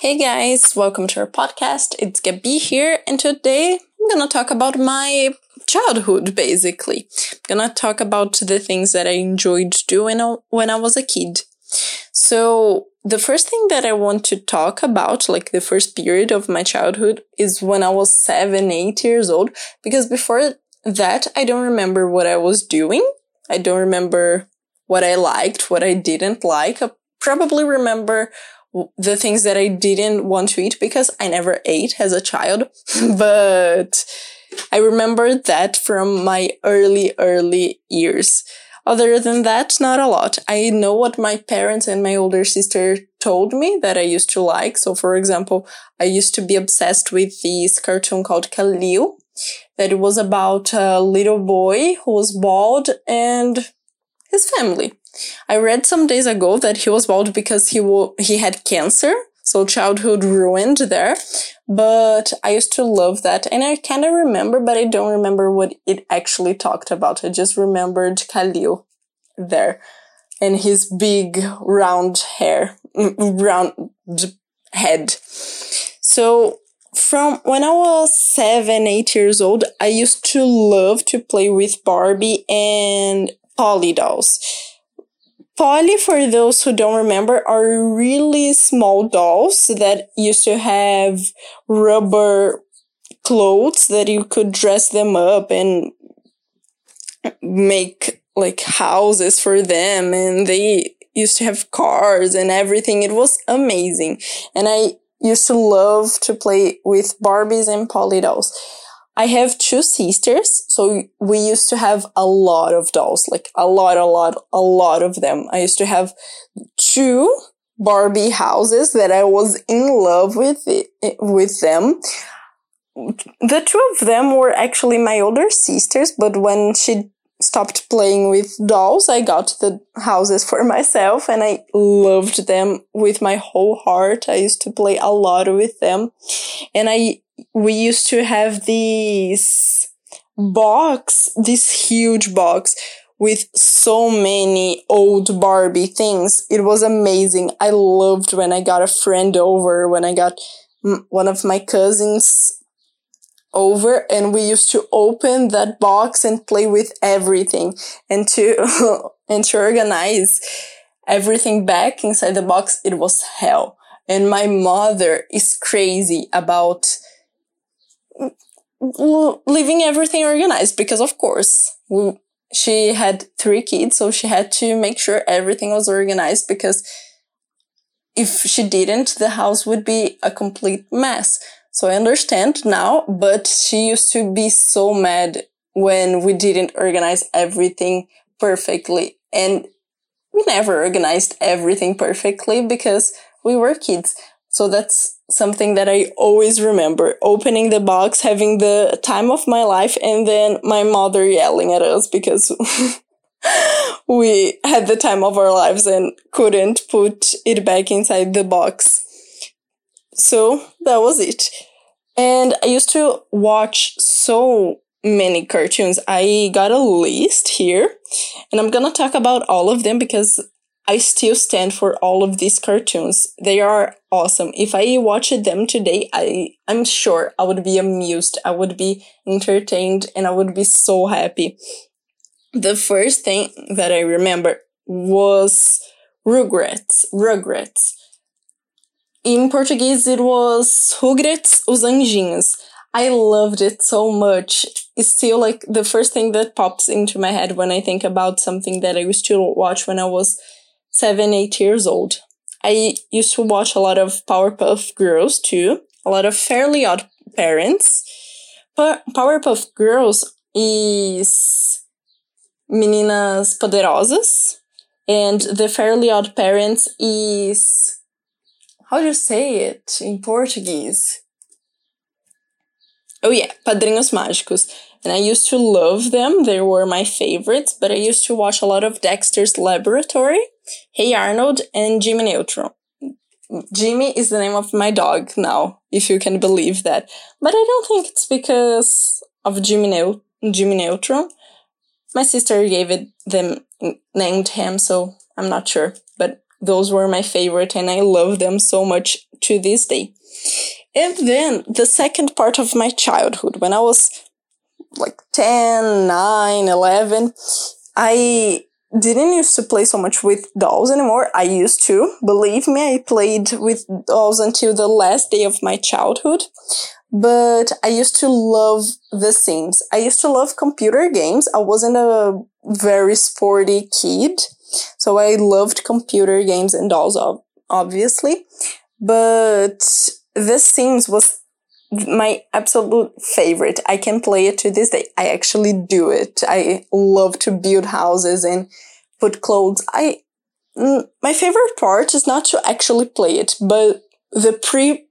Hey guys, welcome to our podcast. It's Gabi here, and today I'm gonna talk about my childhood basically. I'm gonna talk about the things that I enjoyed doing when I was a kid. So, the first thing that I want to talk about, like the first period of my childhood, is when I was seven, eight years old, because before that, I don't remember what I was doing. I don't remember what I liked, what I didn't like. I probably remember the things that I didn't want to eat because I never ate as a child. but I remember that from my early, early years. Other than that, not a lot. I know what my parents and my older sister told me that I used to like. So, for example, I used to be obsessed with this cartoon called Caillou, that it was about a little boy who was bald and his family. I read some days ago that he was bald because he w- he had cancer, so childhood ruined there. But I used to love that, and I kind of remember, but I don't remember what it actually talked about. I just remembered Caillou there, and his big round hair, round head. So from when I was seven, eight years old, I used to love to play with Barbie and Polly dolls. Polly, for those who don't remember, are really small dolls that used to have rubber clothes that you could dress them up and make like houses for them. And they used to have cars and everything. It was amazing. And I used to love to play with Barbies and Polly dolls. I have two sisters, so we used to have a lot of dolls, like a lot, a lot, a lot of them. I used to have two Barbie houses that I was in love with it, with them. The two of them were actually my older sisters, but when she stopped playing with dolls, I got the houses for myself and I loved them with my whole heart. I used to play a lot with them and I we used to have this box, this huge box with so many old Barbie things. It was amazing. I loved when I got a friend over, when I got one of my cousins over and we used to open that box and play with everything and to and to organize everything back inside the box it was hell and my mother is crazy about leaving everything organized because of course we, she had three kids so she had to make sure everything was organized because if she didn't the house would be a complete mess. So i understand now but she used to be so mad when we didn't organize everything perfectly. And we never organized everything perfectly because we were kids so that's something that I always remember opening the box, having the time of my life, and then my mother yelling at us because we had the time of our lives and couldn't put it back inside the box. So that was it. And I used to watch so many cartoons. I got a list here and I'm gonna talk about all of them because I still stand for all of these cartoons. They are awesome. If I watched them today, I, I'm sure I would be amused. I would be entertained and I would be so happy. The first thing that I remember was Rugrats. Rugrats. In Portuguese, it was Rugrats os Anjinhos. I loved it so much. It's still like the first thing that pops into my head when I think about something that I used to watch when I was seven, eight years old. I used to watch a lot of Powerpuff Girls too, a lot of Fairly Odd Parents. But Powerpuff Girls is Meninas Poderosas, and the Fairly Odd Parents is how do you say it in Portuguese? Oh yeah, Padrinhos Mágicos. And I used to love them. They were my favorites, but I used to watch a lot of Dexter's Laboratory, Hey Arnold, and Jimmy Neutron. Jimmy is the name of my dog now, if you can believe that. But I don't think it's because of Jimmy, Neu- Jimmy Neutron. My sister gave it them named him, so I'm not sure. But those were my favorite, and I love them so much to this day. And then the second part of my childhood, when I was like 10, 9, 11, I didn't used to play so much with dolls anymore. I used to. Believe me, I played with dolls until the last day of my childhood. But I used to love The Sims. I used to love computer games. I wasn't a very sporty kid. So I loved computer games and dolls, obviously. But The Sims was my absolute favorite. I can play it to this day. I actually do it. I love to build houses and put clothes. I, mm, my favorite part is not to actually play it, but the pre,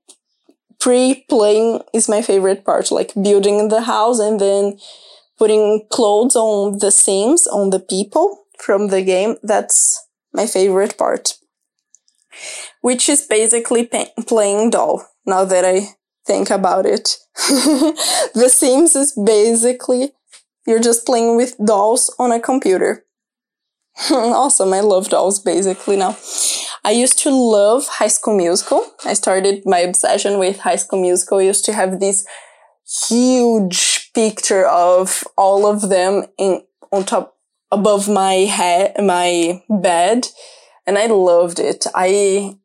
pre-playing is my favorite part, like building the house and then putting clothes on the Sims, on the people from the game. That's my favorite part. Which is basically playing doll, now that I think about it. the Sims is basically you're just playing with dolls on a computer. awesome. I love dolls basically now. I used to love High School Musical. I started my obsession with High School Musical. I used to have this huge picture of all of them in on top above my head, my bed. And I loved it. I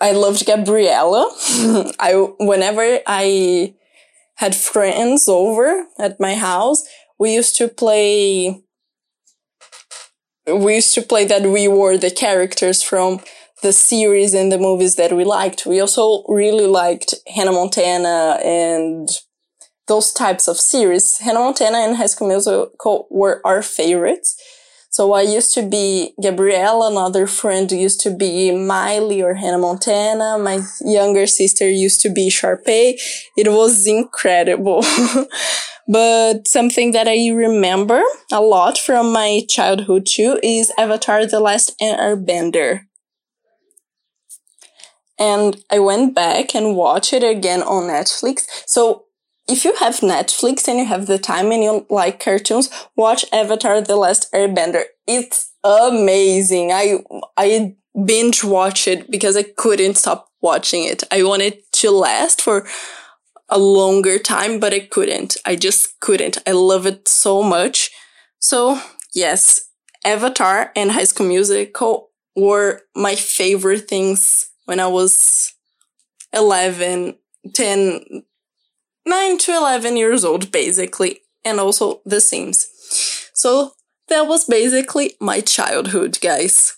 I loved Gabriella. I whenever I had friends over at my house, we used to play we used to play that we were the characters from the series and the movies that we liked. We also really liked Hannah Montana and those types of series. Hannah Montana and High School Musical were our favorites. So I used to be Gabriella, another friend used to be Miley or Hannah Montana. My younger sister used to be Sharpay. It was incredible. but something that I remember a lot from my childhood too is Avatar The Last Airbender. And I went back and watched it again on Netflix. So if you have Netflix and you have the time and you like cartoons, watch Avatar The Last Airbender. It's amazing. I, I binge watched it because I couldn't stop watching it. I wanted to last for a longer time, but I couldn't. I just couldn't. I love it so much. So yes, Avatar and High School Musical were my favorite things when I was 11, 10, 9 to 11 years old, basically, and also The Sims. So that was basically my childhood, guys.